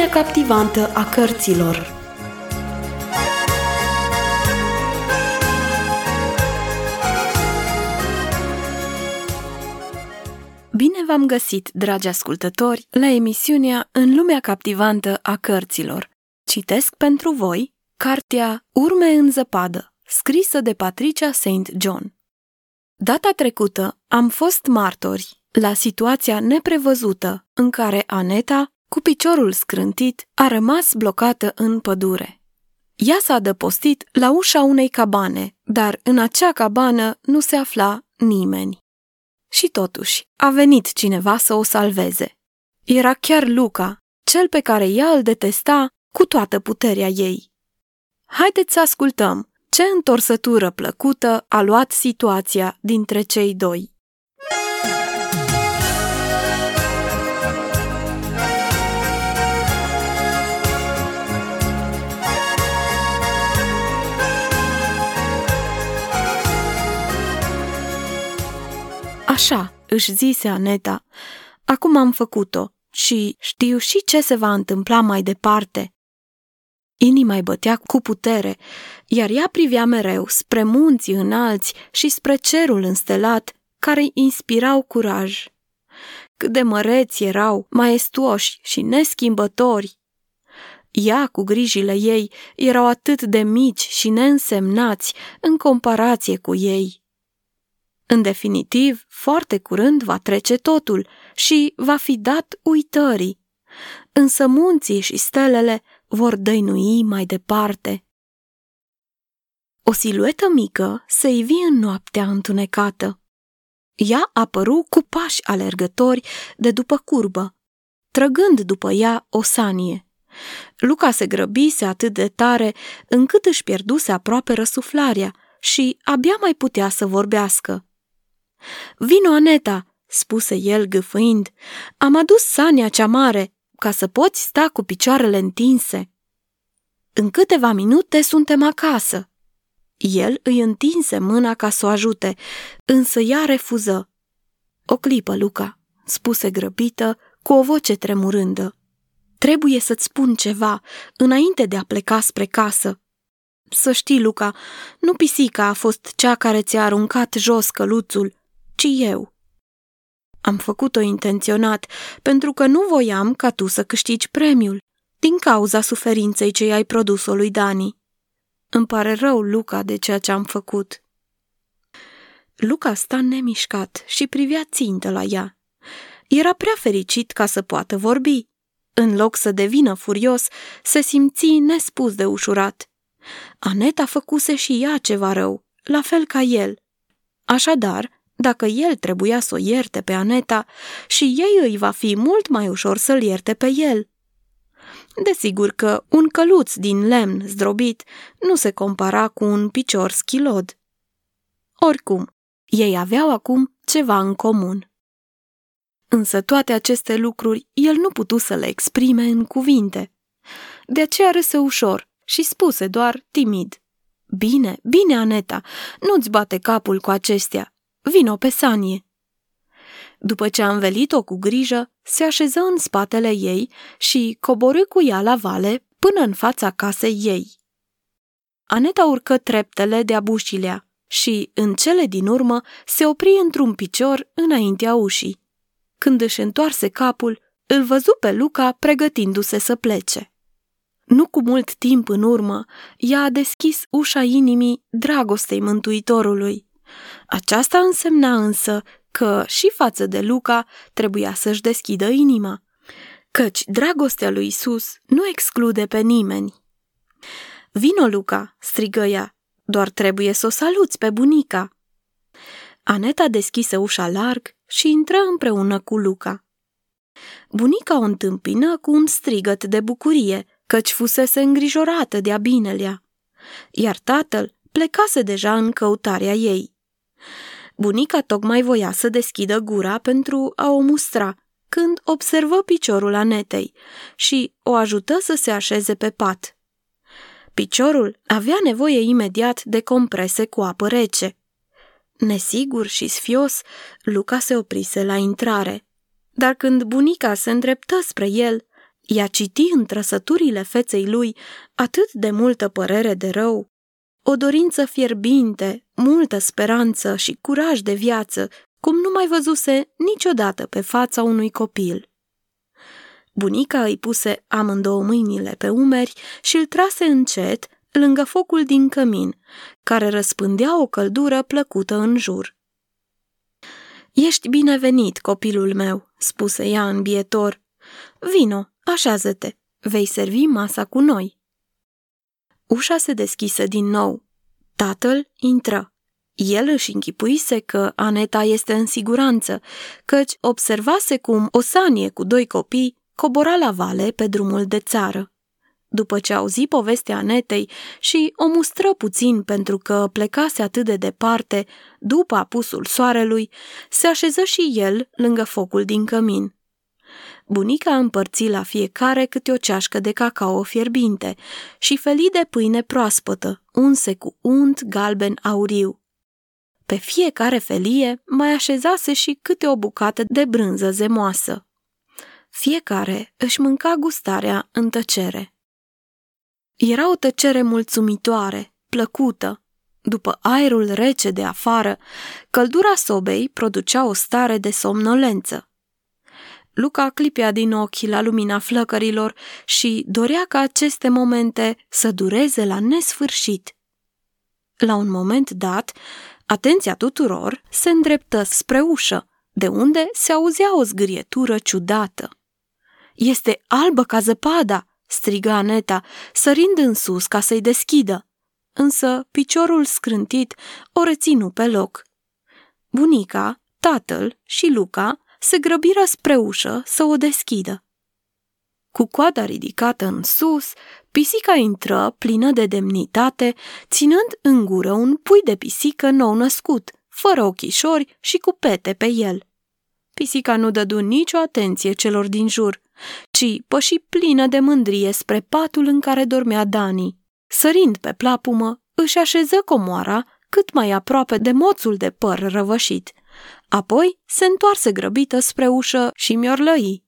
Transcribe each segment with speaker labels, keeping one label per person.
Speaker 1: lumea captivantă a cărților. Bine v-am găsit, dragi ascultători, la emisiunea În lumea captivantă a cărților. Citesc pentru voi cartea Urme în zăpadă, scrisă de Patricia St. John. Data trecută am fost martori la situația neprevăzută în care Aneta, cu piciorul scrântit, a rămas blocată în pădure. Ea s-a adăpostit la ușa unei cabane, dar în acea cabană nu se afla nimeni. Și totuși, a venit cineva să o salveze. Era chiar Luca, cel pe care ea îl detesta cu toată puterea ei. Haideți să ascultăm ce întorsătură plăcută a luat situația dintre cei doi. Așa, își zise Aneta, acum am făcut-o și știu și ce se va întâmpla mai departe. Inima îi bătea cu putere, iar ea privea mereu spre munții înalți și spre cerul înstelat, care îi inspirau curaj. Cât de măreți erau, maestuoși și neschimbători! Ea, cu grijile ei, erau atât de mici și neînsemnați în comparație cu ei. În definitiv, foarte curând va trece totul și va fi dat uitării. Însă munții și stelele vor dăinui mai departe. O siluetă mică se ivi în noaptea întunecată. Ea apăru cu pași alergători de după curbă, trăgând după ea o sanie. Luca se grăbise atât de tare încât își pierduse aproape răsuflarea și abia mai putea să vorbească. Vino, Aneta!" spuse el gâfâind. Am adus sania cea mare, ca să poți sta cu picioarele întinse. În câteva minute suntem acasă. El îi întinse mâna ca să o ajute, însă ea refuză. O clipă, Luca, spuse grăbită, cu o voce tremurândă. Trebuie să-ți spun ceva, înainte de a pleca spre casă. Să știi, Luca, nu pisica a fost cea care ți-a aruncat jos căluțul, ci eu. Am făcut-o intenționat, pentru că nu voiam ca tu să câștigi premiul, din cauza suferinței ce i-ai produs-o lui Dani. Îmi pare rău, Luca, de ceea ce am făcut. Luca sta nemișcat și privea țintă la ea. Era prea fericit ca să poată vorbi. În loc să devină furios, se simți nespus de ușurat. Aneta făcuse și ea ceva rău, la fel ca el. Așadar, dacă el trebuia să o ierte pe Aneta, și ei îi va fi mult mai ușor să-l ierte pe el. Desigur că un căluț din lemn zdrobit nu se compara cu un picior schilod. Oricum, ei aveau acum ceva în comun. Însă toate aceste lucruri el nu putu să le exprime în cuvinte. De aceea râse ușor și spuse doar timid. Bine, bine, Aneta, nu-ți bate capul cu acestea. Vino pe sanie. După ce a învelit-o cu grijă, se așeză în spatele ei și coborâ cu ea la vale până în fața casei ei. Aneta urcă treptele de abușilea și, în cele din urmă, se opri într-un picior înaintea ușii. Când își întoarse capul, îl văzu pe Luca pregătindu-se să plece. Nu cu mult timp în urmă, ea a deschis ușa inimii dragostei Mântuitorului. Aceasta însemna însă că și față de Luca trebuia să-și deschidă inima, căci dragostea lui Isus nu exclude pe nimeni. Vino, Luca, strigă ea, doar trebuie să o saluți pe bunica. Aneta deschise ușa larg și intră împreună cu Luca. Bunica o întâmpină cu un strigăt de bucurie, căci fusese îngrijorată de-a binelea, iar tatăl plecase deja în căutarea ei. Bunica tocmai voia să deschidă gura pentru a o mustra, când observă piciorul Anetei și o ajută să se așeze pe pat. Piciorul avea nevoie imediat de comprese cu apă rece. Nesigur și sfios, Luca se oprise la intrare. Dar când bunica se îndreptă spre el, Ea citi în trăsăturile feței lui atât de multă părere de rău, o dorință fierbinte, multă speranță și curaj de viață, cum nu mai văzuse niciodată pe fața unui copil. Bunica îi puse amândouă mâinile pe umeri și îl trase încet lângă focul din cămin, care răspândea o căldură plăcută în jur. Ești binevenit, copilul meu," spuse ea îmbietor. Vino, așează-te, vei servi masa cu noi." Ușa se deschise din nou. Tatăl intră. El își închipuise că Aneta este în siguranță, căci observase cum o sanie cu doi copii cobora la vale pe drumul de țară. După ce auzi povestea Anetei și o mustră puțin pentru că plecase atât de departe, după apusul soarelui, se așeză și el lângă focul din cămin. Bunica împărți la fiecare câte o ceașcă de cacao fierbinte și felii de pâine proaspătă, unse cu unt galben auriu. Pe fiecare felie mai așezase și câte o bucată de brânză zemoasă. Fiecare își mânca gustarea în tăcere. Era o tăcere mulțumitoare, plăcută. După aerul rece de afară, căldura sobei producea o stare de somnolență. Luca clipea din ochi la lumina flăcărilor și dorea ca aceste momente să dureze la nesfârșit. La un moment dat, atenția tuturor se îndreptă spre ușă, de unde se auzea o zgârietură ciudată. Este albă ca zăpada!" striga Aneta, sărind în sus ca să-i deschidă. Însă piciorul scrântit o reținu pe loc. Bunica, tatăl și Luca se grăbiră spre ușă să o deschidă. Cu coada ridicată în sus, pisica intră plină de demnitate, ținând în gură un pui de pisică nou născut, fără ochișori și cu pete pe el. Pisica nu dădu nicio atenție celor din jur, ci păși plină de mândrie spre patul în care dormea Dani. Sărind pe plapumă, își așeză comoara cât mai aproape de moțul de păr răvășit. Apoi se întoarse grăbită spre ușă și miorlăi.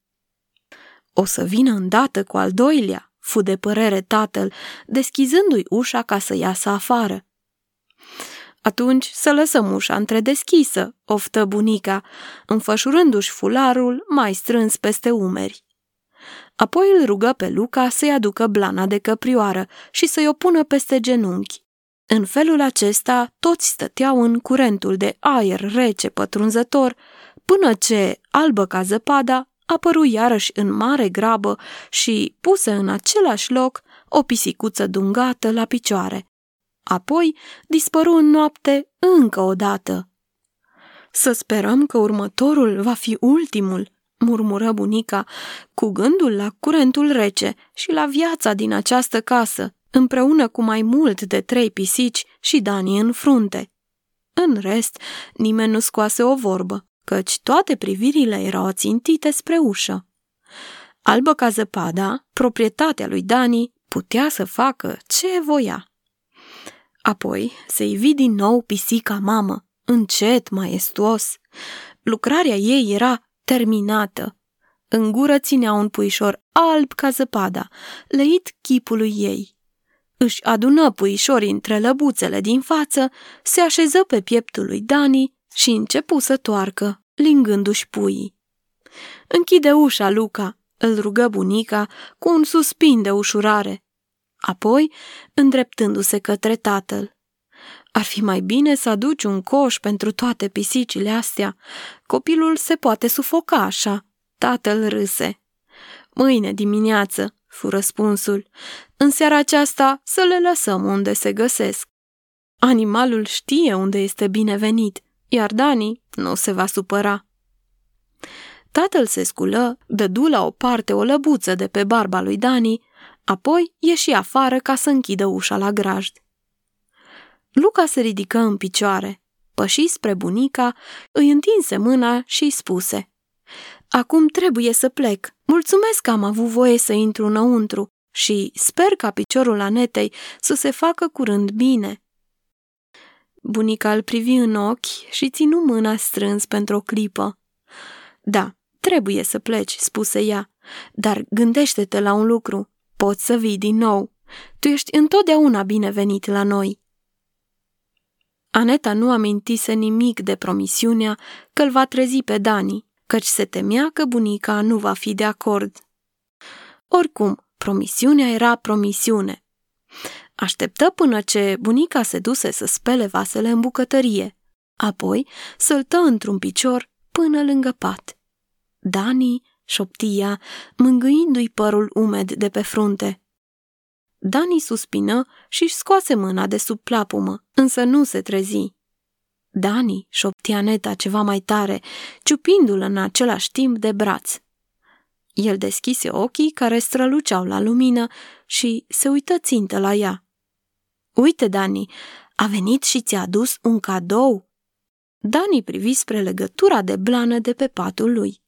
Speaker 1: O să vină îndată cu al doilea, fu de părere tatăl, deschizându-i ușa ca să iasă afară. Atunci să lăsăm ușa întredeschisă, oftă bunica, înfășurându-și fularul mai strâns peste umeri. Apoi îl rugă pe Luca să-i aducă blana de căprioară și să-i o pună peste genunchi. În felul acesta, toți stăteau în curentul de aer rece pătrunzător, până ce, albă ca zăpada, apăru iarăși în mare grabă și puse în același loc o pisicuță dungată la picioare. Apoi dispăru în noapte încă o dată. Să sperăm că următorul va fi ultimul, murmură bunica, cu gândul la curentul rece și la viața din această casă, împreună cu mai mult de trei pisici și Dani în frunte. În rest, nimeni nu scoase o vorbă, căci toate privirile erau țintite spre ușă. Albă ca zăpada, proprietatea lui Dani, putea să facă ce voia. Apoi se ivi din nou pisica mamă, încet, maestuos. Lucrarea ei era terminată. În gură ținea un puișor alb ca zăpada, leit chipului ei. Își adună puișorii între lăbuțele din față, se așeză pe pieptul lui Dani și începu să toarcă, lingându-și puii. Închide ușa, Luca, îl rugă bunica cu un suspin de ușurare. Apoi, îndreptându-se către tatăl. Ar fi mai bine să aduci un coș pentru toate pisicile astea. Copilul se poate sufoca așa. Tatăl râse. Mâine dimineață, fu răspunsul. În seara aceasta să le lăsăm unde se găsesc. Animalul știe unde este binevenit, iar Dani nu se va supăra. Tatăl se sculă, dădu la o parte o lăbuță de pe barba lui Dani, apoi ieși afară ca să închidă ușa la grajd. Luca se ridică în picioare, păși spre bunica, îi întinse mâna și îi spuse Acum trebuie să plec. Mulțumesc că am avut voie să intru înăuntru și sper ca piciorul Anetei să se facă curând bine. Bunica îl privi în ochi și ținu mâna strâns pentru o clipă. Da, trebuie să pleci, spuse ea, Dar gândește-te la un lucru. Poți să vii din nou. Tu ești întotdeauna binevenit la noi. Aneta nu amintise nimic de promisiunea că îl va trezi pe Dani, căci se temea că bunica nu va fi de acord. Oricum, promisiunea era promisiune. Așteptă până ce bunica se duse să spele vasele în bucătărie, apoi săltă într-un picior până lângă pat. Dani șoptia, mângâindu-i părul umed de pe frunte. Dani suspină și-și scoase mâna de sub plapumă, însă nu se trezi. Dani șoptia neta ceva mai tare, ciupindu-l în același timp de braț. El deschise ochii care străluceau la lumină și se uită țintă la ea. Uite, Dani, a venit și ți-a adus un cadou. Dani privi spre legătura de blană de pe patul lui.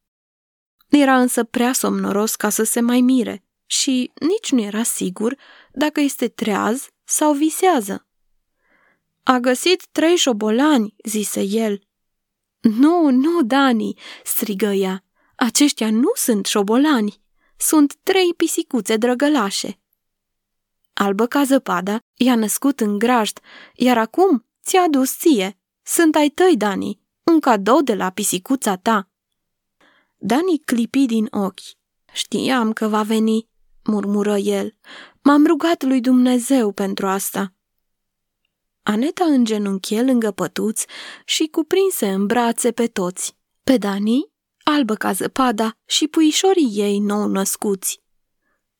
Speaker 1: Era însă prea somnoros ca să se mai mire și nici nu era sigur dacă este treaz sau visează. A găsit trei șobolani, zise el. Nu, nu, Dani, strigă ea. Aceștia nu sunt șobolani. Sunt trei pisicuțe drăgălașe. Albă ca zăpada, i-a născut în grajd, iar acum ți-a adus ție. Sunt ai tăi, Dani, un cadou de la pisicuța ta. Dani clipi din ochi. Știam că va veni, murmură el. M-am rugat lui Dumnezeu pentru asta. Aneta îngenunchie lângă pătuț și cuprinse în brațe pe toți, pe Dani, albă ca zăpada și puișorii ei nou născuți.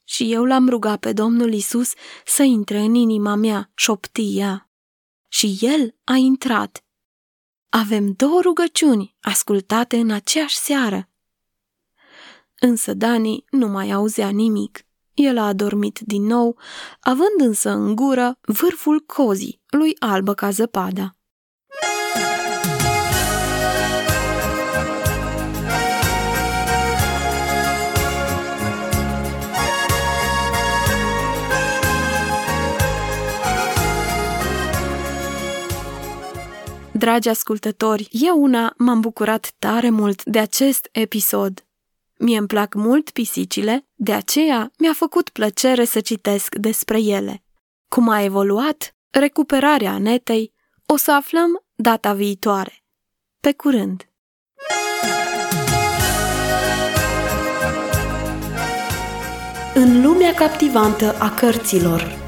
Speaker 1: Și eu l-am rugat pe Domnul Isus să intre în inima mea, șoptia. Și el a intrat. Avem două rugăciuni ascultate în aceeași seară. Însă Dani nu mai auzea nimic. El a adormit din nou, având însă în gură vârful cozii lui albă ca zăpada. Dragi ascultători, eu una m-am bucurat tare mult de acest episod. Mie îmi plac mult pisicile, de aceea mi-a făcut plăcere să citesc despre ele. Cum a evoluat recuperarea Anetei, o să aflăm data viitoare. Pe curând! În lumea captivantă a cărților